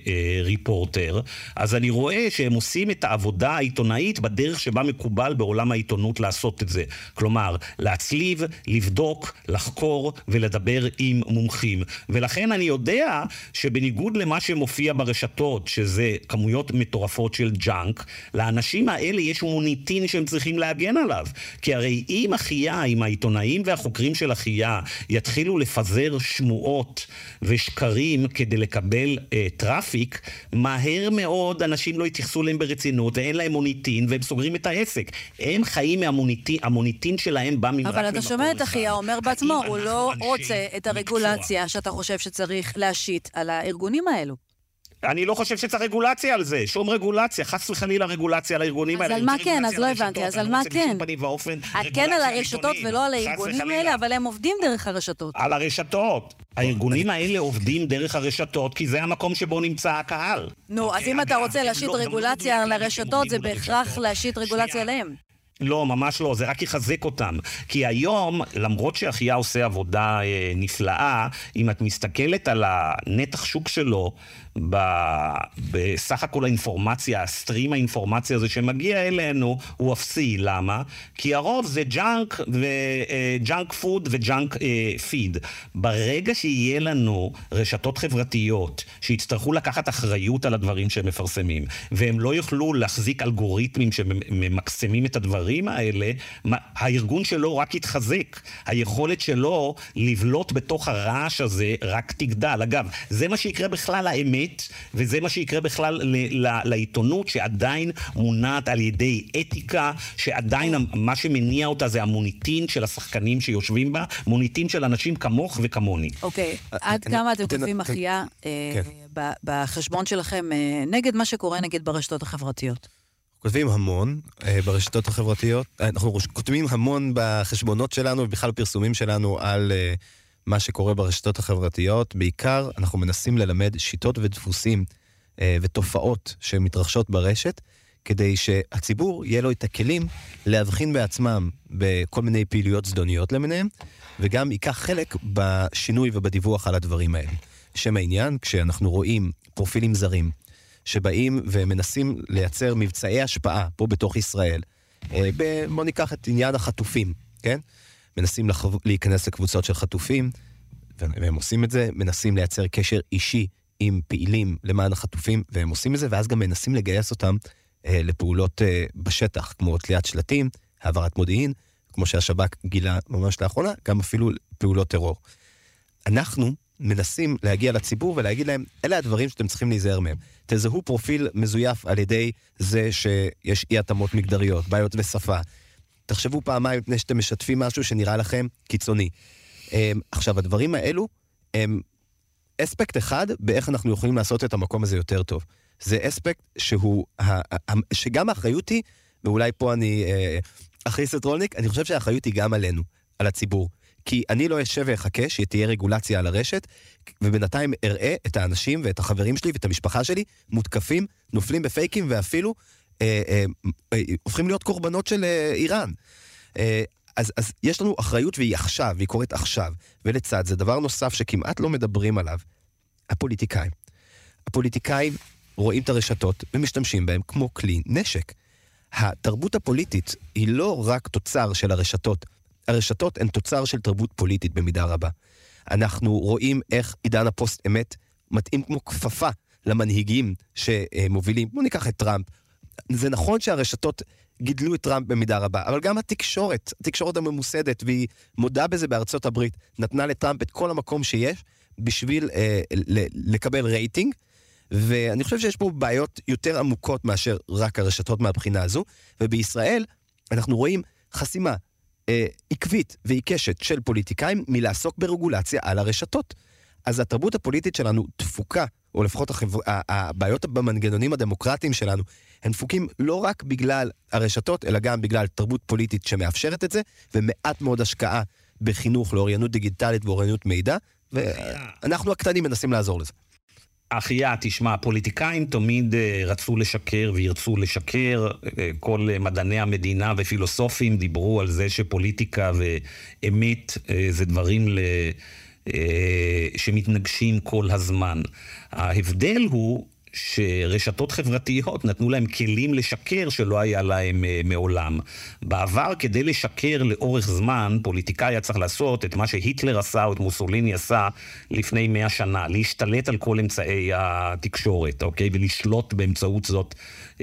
אה, Reporter, אז אני רואה שהם עושים את העבודה העיתונאית בדרך שבה מקובל בעולם העיתונות לעשות את זה. כלומר, להצליב, לבדוק, לחקור ולדבר עם מומחים. ולכן אני יודע שבניגוד למה שמופיע ברשתות, שזה כמויות מטורפות של junk, לאנשים האלה יש מוניטין שהם צריכים להגן עליו. כי הרי אם אחיה, אם העיתונאים והחוקרים של אחיה יתחילו לפזר שמועות ושקרים כדי לקבל אה, traffic, מהר מאוד אנשים לא יתייחסו אליהם ברצינות, ואין להם מוניטין, והם סוגרים את העסק. הם חיים מהמוניטין, המוניטין שלהם בא ממרק אבל אתה שומע את אחיה אומר בעצמו, הוא לא רוצה את הרגולציה שאתה חושב שצריך להשית על הארגונים האלו. אני לא חושב שצריך רגולציה על זה, שום רגולציה, חס וחלילה רגולציה על הארגונים האלה. אז על מה כן? אז לא הבנתי, אז על מה כן? כן על הרשתות ולא על הארגונים האלה, אבל הם עובדים דרך הרשתות. על הרשתות. הארגונים האלה עובדים דרך הרשתות, כי זה המקום שבו נמצא הקהל. נו, אז אוקיי, אם אתה רוצה להשית לא- רגולציה על הרשתות, זה בהכרח להשית רגולציה עליהם. לא, ממש לא, זה רק יחזק אותם. כי היום, למרות שאחיה עושה עבודה אה, נפלאה, אם את מסתכלת על הנתח שוק שלו ב, בסך הכל האינפורמציה, ה stream האינפורמציה הזה שמגיע אלינו, הוא אפסי. למה? כי הרוב זה junk ו junk food ו junk feed. ברגע שיהיה לנו רשתות חברתיות שיצטרכו לקחת אחריות על הדברים שהם מפרסמים, והם לא יוכלו להחזיק אלגוריתמים שממקסמים את הדברים, האלה, הארגון שלו רק יתחזק. היכולת שלו לבלוט בתוך הרעש הזה רק תגדל. אגב, זה מה שיקרה בכלל לאמת, וזה מה שיקרה בכלל לעיתונות, שעדיין מונעת על ידי אתיקה, שעדיין מה שמניע אותה זה המוניטין של השחקנים שיושבים בה, מוניטין של אנשים כמוך וכמוני. אוקיי, עד כמה אתם כותבים אחיה אה, כן. בחשבון שלכם אה, נגד מה שקורה נגיד ברשתות החברתיות? כותבים המון אה, ברשתות החברתיות, אנחנו כותבים המון בחשבונות שלנו ובכלל פרסומים שלנו על מה שקורה ברשתות החברתיות. בעיקר אנחנו מנסים ללמד שיטות ודפוסים ותופעות שמתרחשות ברשת, כדי שהציבור יהיה לו את הכלים להבחין בעצמם בכל מיני פעילויות זדוניות למיניהם, וגם ייקח חלק בשינוי ובדיווח על הדברים האלה. שם העניין, כשאנחנו רואים פרופילים זרים שבאים ומנסים לייצר מבצעי השפעה פה בתוך ישראל, אה, בוא ניקח את עניין החטופים, כן? מנסים לחו... להיכנס לקבוצות של חטופים, והם עושים את זה, מנסים לייצר קשר אישי עם פעילים למען החטופים, והם עושים את זה, ואז גם מנסים לגייס אותם אה, לפעולות אה, בשטח, כמו תליית שלטים, העברת מודיעין, כמו שהשב"כ גילה ממש לאחרונה, גם אפילו פעולות טרור. אנחנו מנסים להגיע לציבור ולהגיד להם, אלה הדברים שאתם צריכים להיזהר מהם. תזהו פרופיל מזויף על ידי זה שיש אי התאמות מגדריות, בעיות בשפה. תחשבו פעמיים לפני שאתם משתפים משהו שנראה לכם קיצוני. אמ, עכשיו, הדברים האלו הם אספקט אחד באיך אנחנו יכולים לעשות את המקום הזה יותר טוב. זה אספקט שהוא, שגם האחריות היא, ואולי פה אני אה, אכניס את רולניק, אני חושב שהאחריות היא גם עלינו, על הציבור. כי אני לא אשב ואחכה שתהיה רגולציה על הרשת, ובינתיים אראה את האנשים ואת החברים שלי ואת המשפחה שלי מותקפים, נופלים בפייקים ואפילו אה, אה, אה, הופכים להיות קורבנות של איראן. אז, אז יש לנו אחריות והיא עכשיו, והיא קורית עכשיו. ולצד זה, דבר נוסף שכמעט לא מדברים עליו, הפוליטיקאים. הפוליטיקאים רואים את הרשתות ומשתמשים בהם כמו כלי נשק. התרבות הפוליטית היא לא רק תוצר של הרשתות, הרשתות הן תוצר של תרבות פוליטית במידה רבה. אנחנו רואים איך עידן הפוסט אמת מתאים כמו כפפה למנהיגים שמובילים. בואו ניקח את טראמפ. זה נכון שהרשתות גידלו את טראמפ במידה רבה, אבל גם התקשורת, התקשורת הממוסדת, והיא מודה בזה בארצות הברית, נתנה לטראמפ את כל המקום שיש בשביל אה, לקבל רייטינג. ואני חושב שיש פה בעיות יותר עמוקות מאשר רק הרשתות מהבחינה הזו, ובישראל אנחנו רואים חסימה אה, עקבית ועיקשת של פוליטיקאים מלעסוק ברגולציה על הרשתות. אז התרבות הפוליטית שלנו תפוקה, או לפחות החבר... הבעיות במנגנונים הדמוקרטיים שלנו, הן דפוקים לא רק בגלל הרשתות, אלא גם בגלל תרבות פוליטית שמאפשרת את זה, ומעט מאוד השקעה בחינוך לאוריינות דיגיטלית ואוריינות מידע, ואנחנו הקטנים מנסים לעזור לזה. אחיה, תשמע, הפוליטיקאים תמיד uh, רצו לשקר וירצו לשקר. Uh, כל uh, מדעני המדינה ופילוסופים דיברו על זה שפוליטיקה ואמת זה דברים ל... uh, שמתנגשים כל הזמן. ההבדל הוא שרשתות חברתיות נתנו להם כלים לשקר שלא היה להם uh, מעולם. בעבר, כדי לשקר לאורך זמן, פוליטיקאי היה צריך לעשות את מה שהיטלר עשה או את מוסוליני עשה לפני מאה שנה, להשתלט על כל אמצעי התקשורת, אוקיי? ולשלוט באמצעות זאת uh,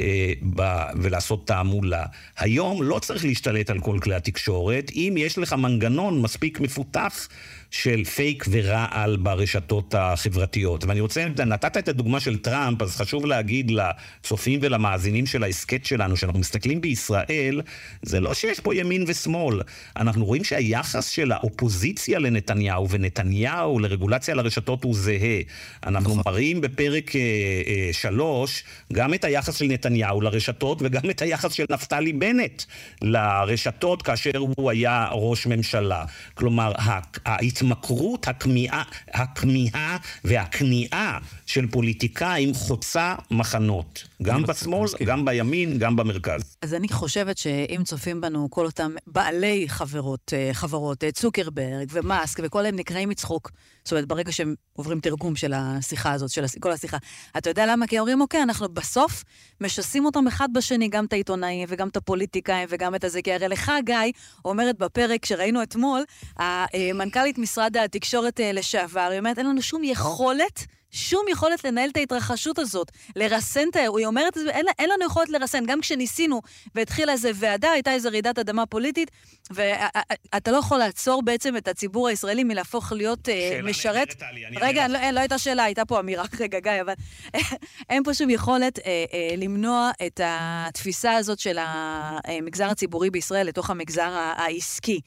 ב- ולעשות תעמולה. היום לא צריך להשתלט על כל כלי התקשורת, אם יש לך מנגנון מספיק מפותח של פייק ורעל ברשתות החברתיות. ואני רוצה, נתת את הדוגמה של טראמפ, אז חשוב להגיד לצופים ולמאזינים של ההסכת שלנו, שאנחנו מסתכלים בישראל, זה לא שיש פה ימין ושמאל. אנחנו רואים שהיחס של האופוזיציה לנתניהו ונתניהו לרגולציה על הרשתות הוא זהה. אנחנו נכון. מראים בפרק אה, אה, שלוש גם את היחס של נתניהו לרשתות וגם את היחס של נפתלי בנט לרשתות כאשר הוא היה ראש ממשלה. כלומר, ההתמכרות, הכמיהה, הכמיהה והכניעה של פוליטיקאים חוצה מחנות. גם בשמאל, גם בימין, גם במרכז. אז אני חושבת שאם צופים בנו כל אותם בעלי חברות, אה, חברות, אה, צוקרברג ומאסק, וכל הם נקראים מצחוק, זאת אומרת, ברגע שהם עוברים תרגום של השיחה הזאת, של כל השיחה. אתה יודע למה? כי אומרים, אוקיי, אנחנו בסוף משסים אותם אחד בשני, גם את העיתונאים וגם את הפוליטיקאים וגם את הזה, כי הרי לך, גיא, אומרת בפרק שראינו אתמול, המנכ"לית משרד התקשורת אה, לשעבר, היא אומרת, אין לנו שום יכולת שום יכולת לנהל את ההתרחשות הזאת, לרסן את האירוע. היא אומרת, אין, אין לנו יכולת לרסן. גם כשניסינו והתחילה איזו ועדה, הייתה איזו רעידת אדמה פוליטית, ואתה לא יכול לעצור בעצם את הציבור הישראלי מלהפוך להיות uh, משרת. שאלה נהדרת, רגע, לא, לא הייתה שאלה, הייתה פה אמירה, רגע, גיא, אבל אין פה שום יכולת uh, uh, למנוע את התפיסה הזאת של המגזר הציבורי בישראל לתוך המגזר העסקי.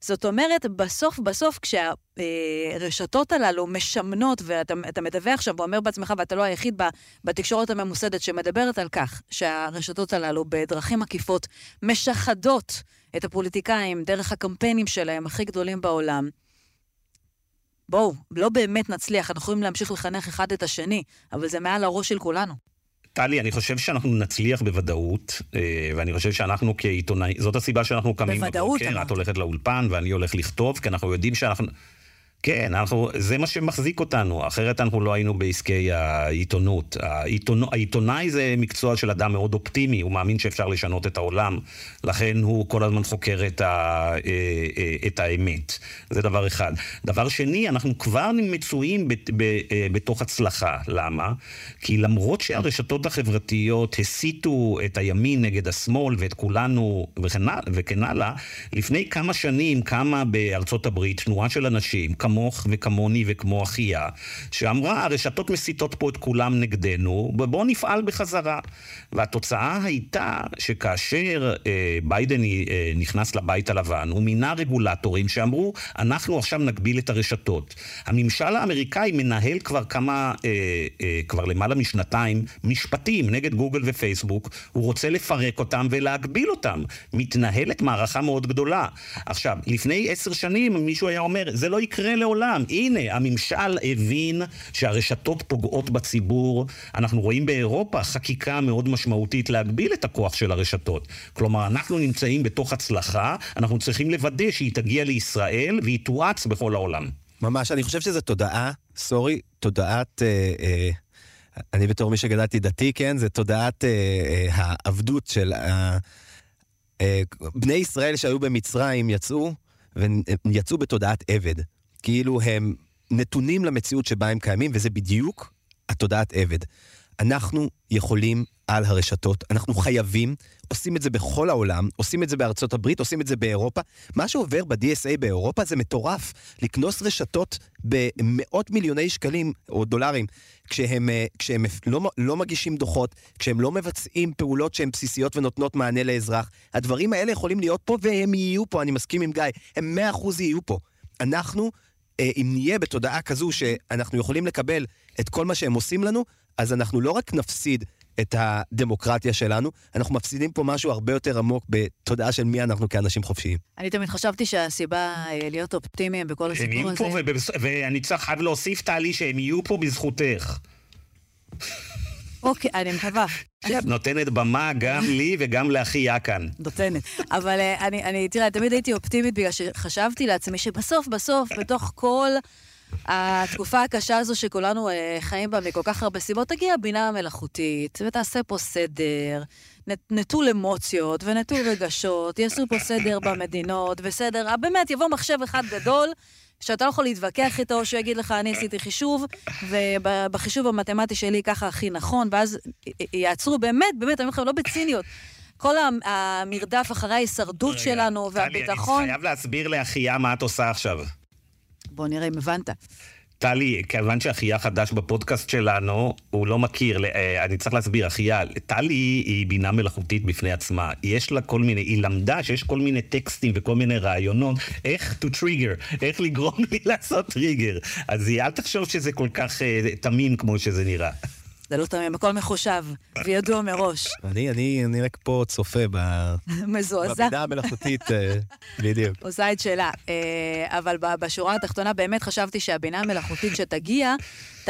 זאת אומרת, בסוף בסוף, כשהרשתות הללו משמנות, ואתה מדווח שם ואומר בעצמך, ואתה לא היחיד בתקשורת הממוסדת שמדברת על כך שהרשתות הללו בדרכים עקיפות משחדות את הפוליטיקאים דרך הקמפיינים שלהם הכי גדולים בעולם. בואו, לא באמת נצליח, אנחנו יכולים להמשיך לחנך אחד את השני, אבל זה מעל הראש של כולנו. טלי, אני חושב שאנחנו נצליח בוודאות, אה, ואני חושב שאנחנו כעיתונאים, זאת הסיבה שאנחנו קמים בוודאות, בבוקר, את הולכת לאולפן ואני הולך לכתוב, כי אנחנו יודעים שאנחנו... כן, אנחנו, זה מה שמחזיק אותנו, אחרת אנחנו לא היינו בעסקי העיתונות. העיתונ, העיתונאי זה מקצוע של אדם מאוד אופטימי, הוא מאמין שאפשר לשנות את העולם, לכן הוא כל הזמן חוקר את, ה, אה, אה, את האמת. זה דבר אחד. דבר שני, אנחנו כבר מצויים אה, בתוך הצלחה. למה? כי למרות שהרשתות החברתיות הסיתו את הימין נגד השמאל ואת כולנו וכן הלאה, לפני כמה שנים קמה בארצות הברית תנועה של אנשים, כמוך וכמוני וכמו אחיה, שאמרה, הרשתות מסיתות פה את כולם נגדנו, ובואו נפעל בחזרה. והתוצאה הייתה שכאשר אה, ביידן אה, נכנס לבית הלבן, הוא מינה רגולטורים שאמרו, אנחנו עכשיו נגביל את הרשתות. הממשל האמריקאי מנהל כבר כמה, אה, אה, כבר למעלה משנתיים, משפטים נגד גוגל ופייסבוק, הוא רוצה לפרק אותם ולהגביל אותם. מתנהלת מערכה מאוד גדולה. עכשיו, לפני עשר שנים מישהו היה אומר, זה לא יקרה לעולם. הנה, הממשל הבין שהרשתות פוגעות בציבור. אנחנו רואים באירופה חקיקה מאוד משמעותית להגביל את הכוח של הרשתות. כלומר, אנחנו נמצאים בתוך הצלחה, אנחנו צריכים לוודא שהיא תגיע לישראל והיא תואץ בכל העולם. ממש, אני חושב שזו תודעה, סורי, תודעת... אה, אה... אני בתור מי שגדלתי דתי, כן? זה תודעת אה, אה, העבדות של אה, אה, בני ישראל שהיו במצרים יצאו, ויצאו בתודעת עבד. כאילו הם נתונים למציאות שבה הם קיימים, וזה בדיוק התודעת עבד. אנחנו יכולים על הרשתות, אנחנו חייבים, עושים את זה בכל העולם, עושים את זה בארצות הברית, עושים את זה באירופה. מה שעובר ב-DSA באירופה זה מטורף. לקנוס רשתות במאות מיליוני שקלים או דולרים, כשהם, אה, כשהם לא, לא מגישים דוחות, כשהם לא מבצעים פעולות שהן בסיסיות ונותנות מענה לאזרח. הדברים האלה יכולים להיות פה והם יהיו פה, אני מסכים עם גיא, הם מאה אחוז יהיו פה. אנחנו אם נהיה בתודעה כזו שאנחנו יכולים לקבל את כל מה שהם עושים לנו, אז אנחנו לא רק נפסיד את הדמוקרטיה שלנו, אנחנו מפסידים פה משהו הרבה יותר עמוק בתודעה של מי אנחנו כאנשים חופשיים. אני תמיד חשבתי שהסיבה אה, להיות אופטימיים בכל הסיפור הזה... ואני צריך חייב להוסיף, טלי, שהם יהיו פה בזכותך. אוקיי, אני מקווה. נותנת במה גם לי וגם לאחי יאקן. נותנת. אבל אה, אני, אני, תראה, תמיד הייתי אופטימית בגלל שחשבתי לעצמי שבסוף, בסוף, בתוך כל התקופה הקשה הזו שכולנו אה, חיים בה מכל כך הרבה סיבות, תגיע הבינה המלאכותית ותעשה פה סדר. נטול אמוציות ונטול רגשות, יעשו פה סדר במדינות, וסדר, אה, באמת, יבוא מחשב אחד גדול, שאתה לא יכול להתווכח איתו, שהוא יגיד לך, אני עשיתי חישוב, ובחישוב המתמטי שלי ככה הכי נכון, ואז יעצרו באמת, באמת, אני אומר לכם, לא בציניות. כל המרדף אחרי ההישרדות שלנו והביטחון... טלי, אני חייב להסביר לאחיה מה את עושה עכשיו. בוא נראה אם הבנת. טלי, כיוון שאחיה חדש בפודקאסט שלנו, הוא לא מכיר, אה, אני צריך להסביר, אחיה, טלי היא בינה מלאכותית בפני עצמה. יש לה כל מיני, היא למדה שיש כל מיני טקסטים וכל מיני רעיונות, איך to trigger, איך לגרום לי לעשות טריגר. אז היא, אל תחשוב שזה כל כך uh, תמים כמו שזה נראה. זה לא תמים, הכל מחושב וידוע מראש. אני, אני, אני רק פה צופה ב... מזועזע. בבינה המלאכותית, אה, בדיוק. עושה את שלה. אה, אבל בשורה התחתונה באמת חשבתי שהבינה המלאכותית שתגיע,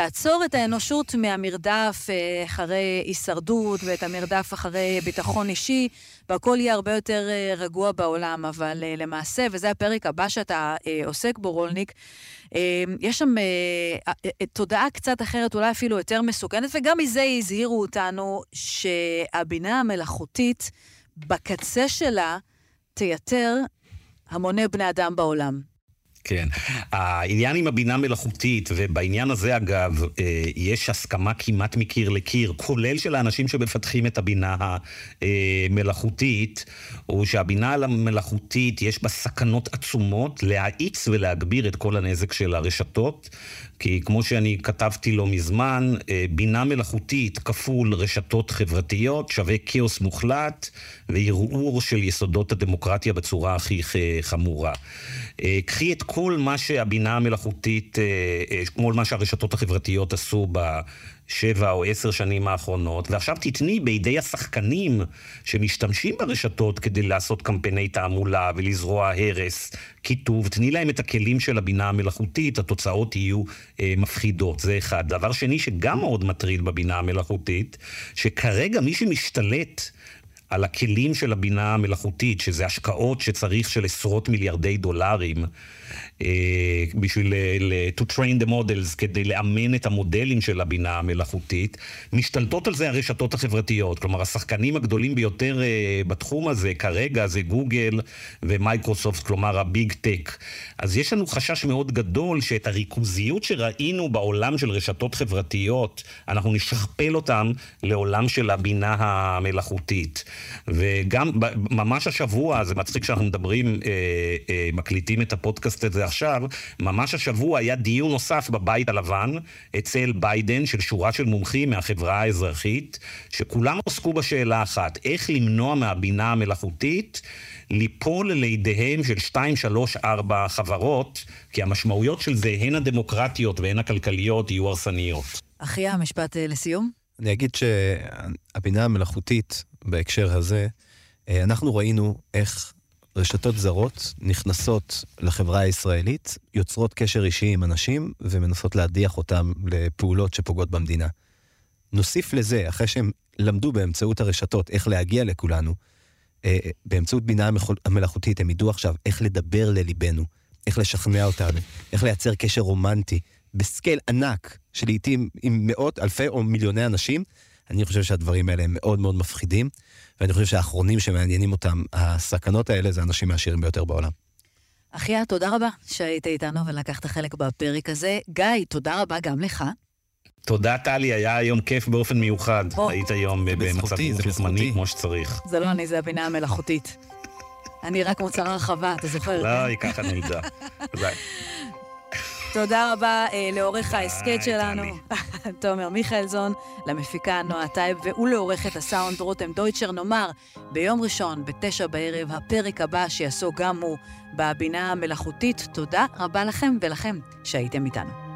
תעצור את האנושות מהמרדף אה, אחרי הישרדות ואת המרדף אחרי ביטחון אישי, והכל יהיה הרבה יותר רגוע בעולם. אבל למעשה, וזה הפרק הבא שאתה עוסק בו, רולניק, יש שם תודעה קצת אחרת, אולי אפילו יותר מסוכנת, וגם מזה הזהירו אותנו שהבינה המלאכותית, בקצה שלה, תייתר המוני בני אדם בעולם. כן. העניין עם הבינה מלאכותית, ובעניין הזה אגב, אה, יש הסכמה כמעט מקיר לקיר, כולל של האנשים שמפתחים את הבינה המלאכותית, הוא שהבינה המלאכותית יש בה סכנות עצומות להאיץ ולהגביר את כל הנזק של הרשתות. כי כמו שאני כתבתי לא מזמן, אה, בינה מלאכותית כפול רשתות חברתיות שווה כאוס מוחלט וערעור של יסודות הדמוקרטיה בצורה הכי חמורה. אה, קחי את כל מה שהבינה המלאכותית, אה, כמו מה שהרשתות החברתיות עשו ב... שבע או עשר שנים האחרונות, ועכשיו תתני בידי השחקנים שמשתמשים ברשתות כדי לעשות קמפייני תעמולה ולזרוע הרס, קיטוב, תני להם את הכלים של הבינה המלאכותית, התוצאות יהיו אה, מפחידות, זה אחד. דבר שני שגם מאוד מטריד בבינה המלאכותית, שכרגע מי שמשתלט על הכלים של הבינה המלאכותית, שזה השקעות שצריך של עשרות מיליארדי דולרים, אה, בשביל to train the models, כדי לאמן את המודלים של הבינה המלאכותית, משתלטות על זה הרשתות החברתיות. כלומר, השחקנים הגדולים ביותר אה, בתחום הזה כרגע זה גוגל ומייקרוסופט, כלומר ה big tech. אז יש לנו חשש מאוד גדול שאת הריכוזיות שראינו בעולם של רשתות חברתיות, אנחנו נשכפל אותם לעולם של הבינה המלאכותית. וגם ממש השבוע, זה מצחיק שאנחנו מדברים, אה, אה, מקליטים את הפודקאסט הזה עכשיו, ממש השבוע היה דיון נוסף בבית הלבן אצל ביידן של שורה של מומחים מהחברה האזרחית, שכולם עסקו בשאלה אחת, איך למנוע מהבינה המלאכותית ליפול לידיהם של שתיים, שלוש, ארבע חברות, כי המשמעויות של זה, הן הדמוקרטיות והן הכלכליות, יהיו הרסניות. אחיה, משפט אה, לסיום? אני אגיד שהבינה המלאכותית בהקשר הזה, אה, אנחנו ראינו איך רשתות זרות נכנסות לחברה הישראלית, יוצרות קשר אישי עם אנשים ומנסות להדיח אותם לפעולות שפוגעות במדינה. נוסיף לזה, אחרי שהם למדו באמצעות הרשתות איך להגיע לכולנו, אה, באמצעות בינה המלאכותית הם ידעו עכשיו איך לדבר לליבנו, איך לשכנע אותנו, איך לייצר קשר רומנטי, בסקייל ענק, שלעיתים עם מאות, אלפי או מיליוני אנשים, אני חושב שהדברים האלה הם מאוד מאוד מפחידים, ואני חושב שהאחרונים שמעניינים אותם, הסכנות האלה, זה האנשים העשירים ביותר בעולם. אחיה, תודה רבה שהיית איתנו ולקחת חלק בפרק הזה. גיא, תודה רבה גם לך. תודה, טלי, היה היום כיף באופן מיוחד. בוא. היית היום במצב זמני כמו שצריך. זה לא אני, זה הבינה המלאכותית. אני רק מוצר הרחבה, אתה זוכר? לא, היא ככה נולדה. תודה רבה אה, לעורך ההסכת שלנו, תומר מיכאלזון, למפיקה נועה טייב ולעורכת הסאונד רותם דויטשר. נאמר, ביום ראשון, בתשע בערב, הפרק הבא שיעסוק גם הוא בבינה המלאכותית. תודה רבה לכם ולכם שהייתם איתנו.